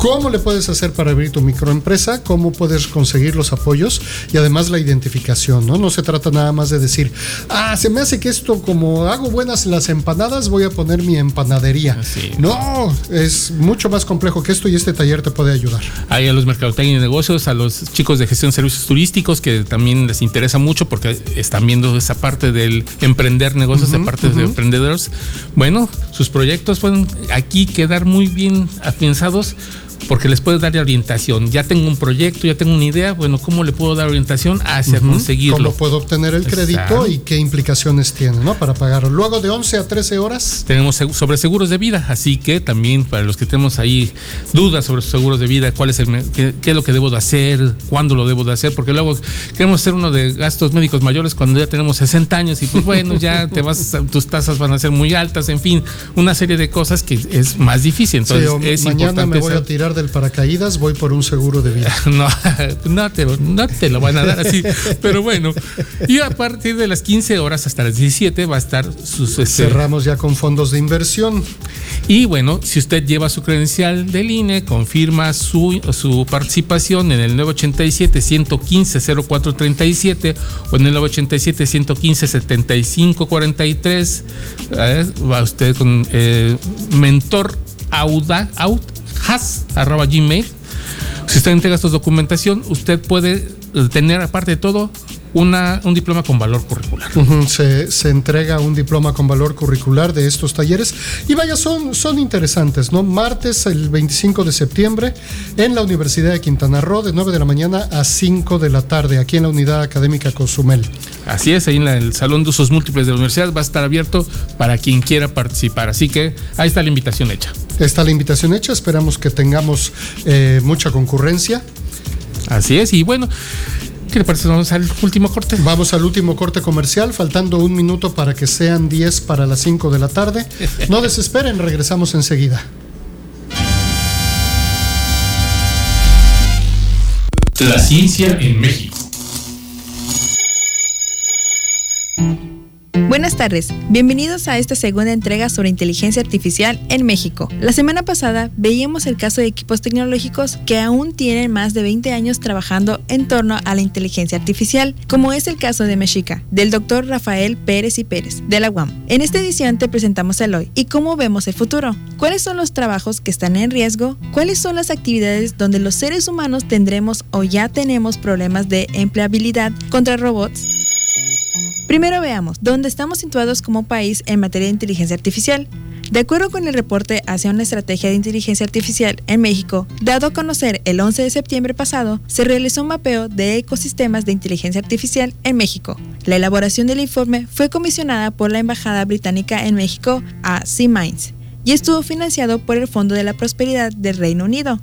¿Cómo le puedes hacer para abrir tu microempresa? ¿Cómo puedes conseguir los apoyos? Y además la identificación, ¿no? No se trata nada más de decir, ah, se me hace que esto, como hago buenas las empanadas, voy a poner mi empanadería. Así. No, es mucho más complejo que esto y este taller te puede ayudar. Hay a los mercadotecnia y negocios, a los chicos de gestión de servicios turísticos que también les interesa mucho porque están viendo esa parte del emprender negocios, de parte de emprendedores. Bueno, sus proyectos pueden aquí quedar muy bien afianzados porque les puede dar orientación. Ya tengo un proyecto, ya tengo una idea, bueno, ¿cómo le puedo dar orientación hacia conseguirlo? ¿Cómo puedo obtener el crédito Exacto. y qué implicaciones tiene, ¿no? Para pagarlo. Luego de 11 a 13 horas. Tenemos sobre seguros de vida, así que también para los que tenemos ahí dudas sobre sus seguros de vida, cuál es el qué, qué es lo que debo de hacer, cuándo lo debo de hacer, porque luego queremos hacer uno de gastos médicos mayores cuando ya tenemos 60 años y pues bueno, ya te vas tus tasas van a ser muy altas, en fin, una serie de cosas que es más difícil, entonces Sí, es mañana importante me voy a saber- tirar del paracaídas, voy por un seguro de vida. no, no te, no te lo van a dar así. Pero bueno, y a partir de las 15 horas hasta las 17 va a estar sus... este, Cerramos ya con fondos de inversión. Y bueno, si usted lleva su credencial del INE, confirma su, su participación en el 987-115-0437 o en el 987-115-7543, ¿eh? va usted con eh, mentor auda, out, has, arroba gmail. Si usted entrega esta documentación, usted puede eh, tener, aparte de todo, una, un diploma con valor curricular. Se, se entrega un diploma con valor curricular de estos talleres y vaya, son, son interesantes, ¿no? Martes, el 25 de septiembre, en la Universidad de Quintana Roo, de 9 de la mañana a 5 de la tarde, aquí en la Unidad Académica Cozumel. Así es, ahí en la- el Salón de Usos Múltiples de la Universidad va a estar abierto para quien quiera participar. Así que ahí está la invitación hecha. Está la invitación hecha, esperamos que tengamos eh, mucha concurrencia. Así es, y bueno, ¿qué le parece? Vamos al último corte. Vamos al último corte comercial, faltando un minuto para que sean 10 para las 5 de la tarde. No desesperen, regresamos enseguida. La ciencia en México. Buenas tardes, bienvenidos a esta segunda entrega sobre inteligencia artificial en México. La semana pasada veíamos el caso de equipos tecnológicos que aún tienen más de 20 años trabajando en torno a la inteligencia artificial, como es el caso de Mexica, del doctor Rafael Pérez y Pérez, de la UAM. En esta edición te presentamos el hoy y cómo vemos el futuro. ¿Cuáles son los trabajos que están en riesgo? ¿Cuáles son las actividades donde los seres humanos tendremos o ya tenemos problemas de empleabilidad contra robots? Primero veamos dónde estamos situados como país en materia de inteligencia artificial. De acuerdo con el reporte hacia una estrategia de inteligencia artificial en México, dado a conocer el 11 de septiembre pasado, se realizó un mapeo de ecosistemas de inteligencia artificial en México. La elaboración del informe fue comisionada por la Embajada Británica en México a C-Minds y estuvo financiado por el Fondo de la Prosperidad del Reino Unido.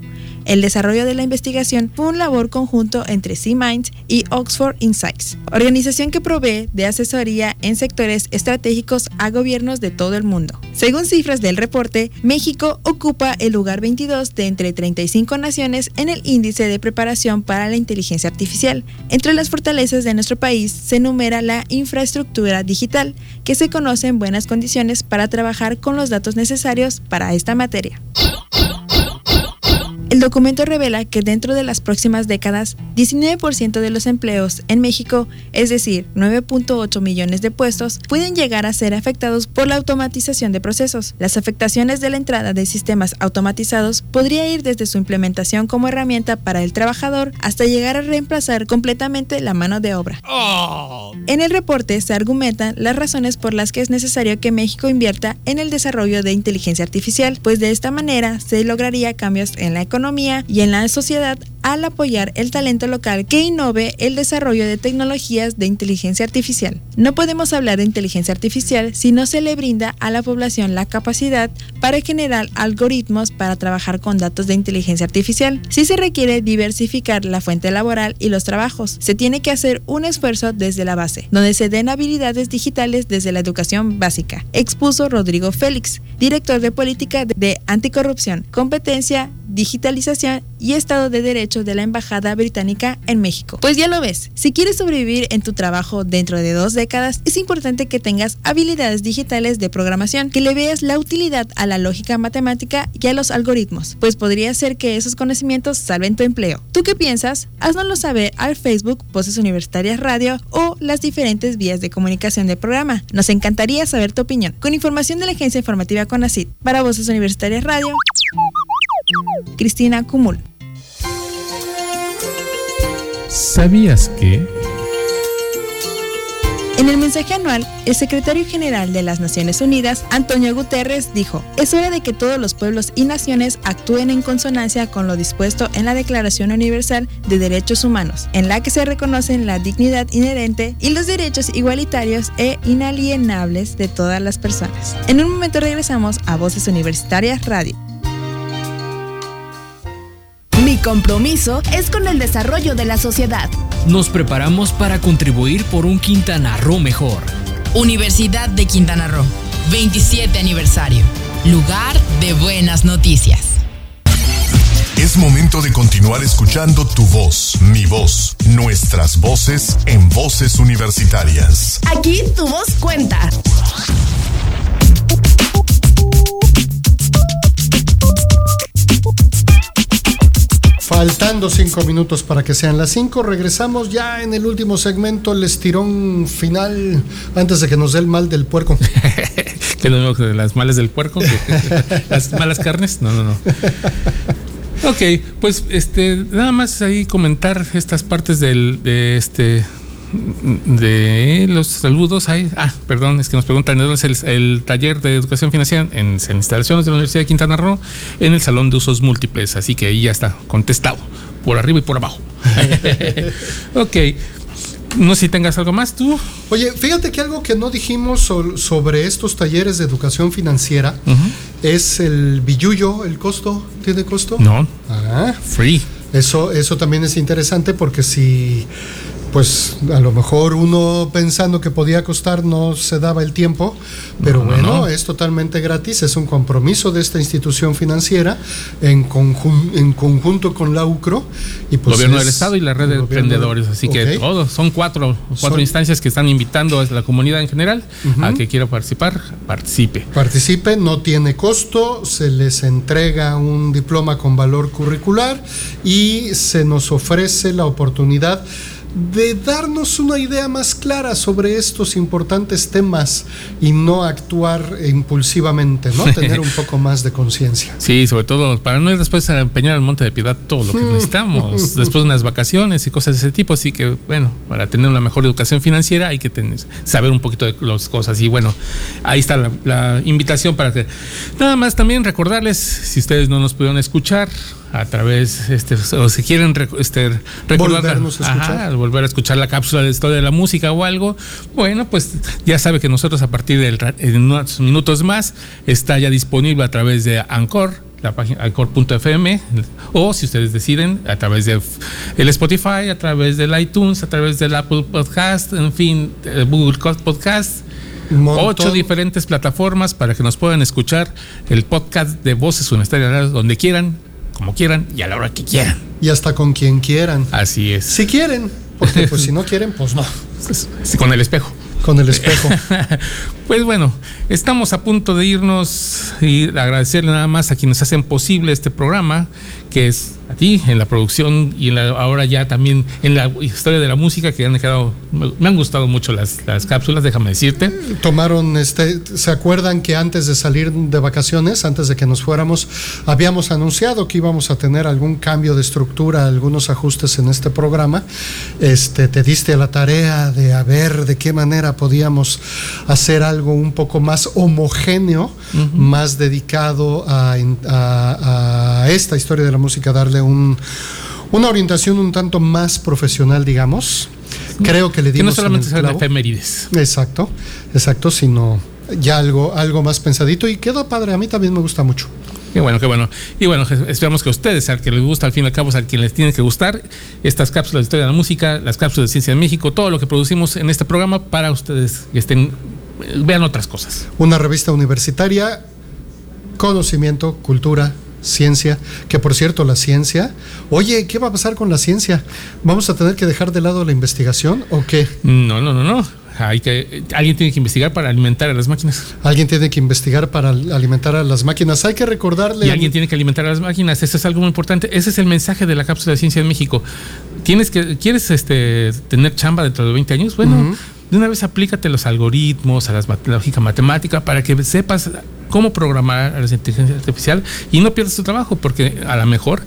El desarrollo de la investigación fue un labor conjunto entre C-Minds y Oxford Insights, organización que provee de asesoría en sectores estratégicos a gobiernos de todo el mundo. Según cifras del reporte, México ocupa el lugar 22 de entre 35 naciones en el índice de preparación para la inteligencia artificial. Entre las fortalezas de nuestro país se enumera la infraestructura digital, que se conoce en buenas condiciones para trabajar con los datos necesarios para esta materia. El documento revela que dentro de las próximas décadas, 19% de los empleos en México, es decir, 9.8 millones de puestos, pueden llegar a ser afectados por la automatización de procesos. Las afectaciones de la entrada de sistemas automatizados podría ir desde su implementación como herramienta para el trabajador hasta llegar a reemplazar completamente la mano de obra. En el reporte se argumentan las razones por las que es necesario que México invierta en el desarrollo de inteligencia artificial, pues de esta manera se lograría cambios en la economía y en la sociedad al apoyar el talento local que innove el desarrollo de tecnologías de inteligencia artificial. No podemos hablar de inteligencia artificial si no se le brinda a la población la capacidad para generar algoritmos para trabajar con datos de inteligencia artificial. Si se requiere diversificar la fuente laboral y los trabajos, se tiene que hacer un esfuerzo desde la base, donde se den habilidades digitales desde la educación básica, expuso Rodrigo Félix, director de política de anticorrupción, competencia, y Estado de Derecho de la Embajada Británica en México. Pues ya lo ves, si quieres sobrevivir en tu trabajo dentro de dos décadas, es importante que tengas habilidades digitales de programación, que le veas la utilidad a la lógica matemática y a los algoritmos, pues podría ser que esos conocimientos salven tu empleo. ¿Tú qué piensas? Haznoslo saber al Facebook Voces Universitarias Radio o las diferentes vías de comunicación del programa. Nos encantaría saber tu opinión. Con información de la Agencia Informativa CONACID para Voces Universitarias Radio. Cristina Cumul. ¿Sabías que? En el mensaje anual, el secretario general de las Naciones Unidas, Antonio Guterres, dijo, es hora de que todos los pueblos y naciones actúen en consonancia con lo dispuesto en la Declaración Universal de Derechos Humanos, en la que se reconocen la dignidad inherente y los derechos igualitarios e inalienables de todas las personas. En un momento regresamos a Voces Universitarias Radio. Compromiso es con el desarrollo de la sociedad. Nos preparamos para contribuir por un Quintana Roo mejor. Universidad de Quintana Roo, 27 aniversario. Lugar de buenas noticias. Es Es momento de continuar escuchando tu voz, mi voz, nuestras voces en voces universitarias. Aquí tu voz cuenta. Faltando cinco minutos para que sean las cinco, regresamos ya en el último segmento, el estirón final, antes de que nos dé el mal del puerco. que no de las malas del puerco, las malas carnes. No, no, no. Ok, pues este, nada más ahí comentar estas partes del, de este de los saludos ahí. Ah, perdón, es que nos preguntan dónde es el, taller de educación financiera en, en, instalaciones de la Universidad de Quintana Roo, en el Salón de Usos Múltiples. Así que ahí ya está contestado, por arriba y por abajo. ok. No sé si tengas algo más tú. Oye, fíjate que algo que no dijimos sobre estos talleres de educación financiera es el billuyo, el costo. ¿Tiene costo? No. Ah. Free. Eso, eso también es interesante porque si pues a lo mejor uno pensando que podía costar no se daba el tiempo, pero bueno, es totalmente gratis, es un compromiso de esta institución financiera en, en conjunto con la UCRO. Y pues Gobierno del Estado y la red de emprendedores, así que todos, son cuatro, cuatro instancias que están invitando a la comunidad en general a que quiera participar, participe. Participe, no tiene costo, se les entrega un diploma con valor curricular y se nos ofrece la oportunidad de darnos una idea más clara sobre estos importantes temas y no actuar impulsivamente, ¿no? Tener un poco más de conciencia. Sí, sobre todo para no ir después a empeñar al Monte de Piedad todo lo que mm. necesitamos, después de unas vacaciones y cosas de ese tipo, así que bueno, para tener una mejor educación financiera hay que tener, saber un poquito de las cosas y bueno, ahí está la, la invitación para que nada más también recordarles, si ustedes no nos pudieron escuchar, a través, este, o si quieren este, recordar, volver a escuchar la cápsula de historia de la música o algo, bueno, pues ya sabe que nosotros a partir de unos minutos más está ya disponible a través de Anchor, la página anchor.fm o si ustedes deciden a través de el Spotify, a través del iTunes, a través del Apple Podcast, en fin, Google Podcast. Ocho diferentes plataformas para que nos puedan escuchar el podcast de Voces Universitarias donde quieran, como quieran y a la hora que quieran. Y hasta con quien quieran. Así es. Si quieren, porque pues si no quieren, pues no. Con el espejo. Con el espejo. pues bueno, estamos a punto de irnos y agradecerle nada más a quienes hacen posible este programa, que es a ti en la producción y en la, ahora ya también en la historia de la música que han dejado, me han gustado mucho las, las cápsulas, déjame decirte. Tomaron, este, ¿se acuerdan que antes de salir de vacaciones, antes de que nos fuéramos, habíamos anunciado que íbamos a tener algún cambio de estructura, algunos ajustes en este programa? Este, te diste la tarea de a ver de qué manera podíamos hacer algo un poco más homogéneo, más dedicado a, a esta historia de la música, darle una orientación un tanto más profesional, digamos. Creo que le dimos. Que no solamente sean efemérides. Exacto, exacto, sino ya algo, algo más pensadito y quedó padre. A mí también me gusta mucho. Qué bueno, qué bueno. Y bueno, esperamos que a ustedes, al que les gusta, al fin y al cabo, al quien les tiene que gustar, estas cápsulas de historia de la música, las cápsulas de ciencia de México, todo lo que producimos en este programa para ustedes que estén, vean otras cosas. Una revista universitaria, conocimiento, cultura, ciencia, que por cierto la ciencia, oye, ¿qué va a pasar con la ciencia? ¿Vamos a tener que dejar de lado la investigación o qué? No, no, no, no. Hay que, alguien tiene que investigar para alimentar a las máquinas. Alguien tiene que investigar para alimentar a las máquinas. Hay que recordarle. Y alguien tiene que alimentar a las máquinas. Eso es algo muy importante. Ese es el mensaje de la cápsula de ciencia en México. Tienes que, ¿Quieres este, tener chamba dentro de 20 años? Bueno, de una vez aplícate los algoritmos, a la lógica matemática, para que sepas cómo programar a la inteligencia artificial y no pierdas tu trabajo, porque a lo mejor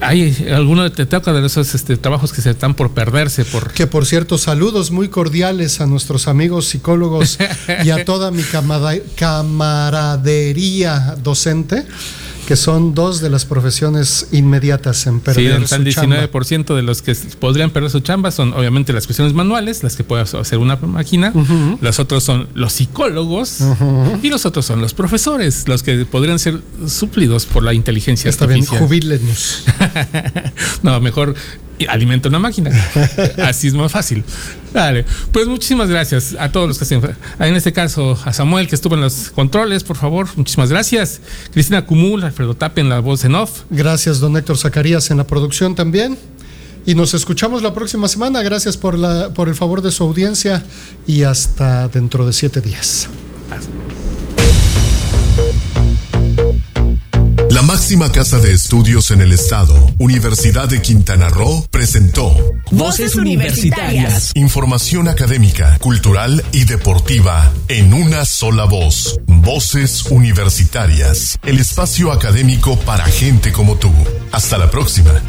hay alguno te toca de esos este, trabajos que se están por perderse por que por cierto saludos muy cordiales a nuestros amigos psicólogos y a toda mi camaradería docente que son dos de las profesiones inmediatas en perder sí, el 19% de los que podrían perder su chamba son obviamente las cuestiones manuales, las que puede hacer una máquina, los otros son los psicólogos y los otros son los profesores, los que podrían ser suplidos por la inteligencia Está bien, jubilenos. no, mejor y alimenta una máquina. Así es más fácil. Vale, pues muchísimas gracias a todos los que hacen. En este caso, a Samuel que estuvo en los controles, por favor, muchísimas gracias. Cristina Cumul, Alfredo Tape en la voz en off. Gracias, don Héctor Zacarías en la producción también. Y nos escuchamos la próxima semana. Gracias por, la, por el favor de su audiencia y hasta dentro de siete días. La máxima casa de estudios en el estado, Universidad de Quintana Roo, presentó Voces Universitarias. Información académica, cultural y deportiva en una sola voz. Voces Universitarias, el espacio académico para gente como tú. Hasta la próxima.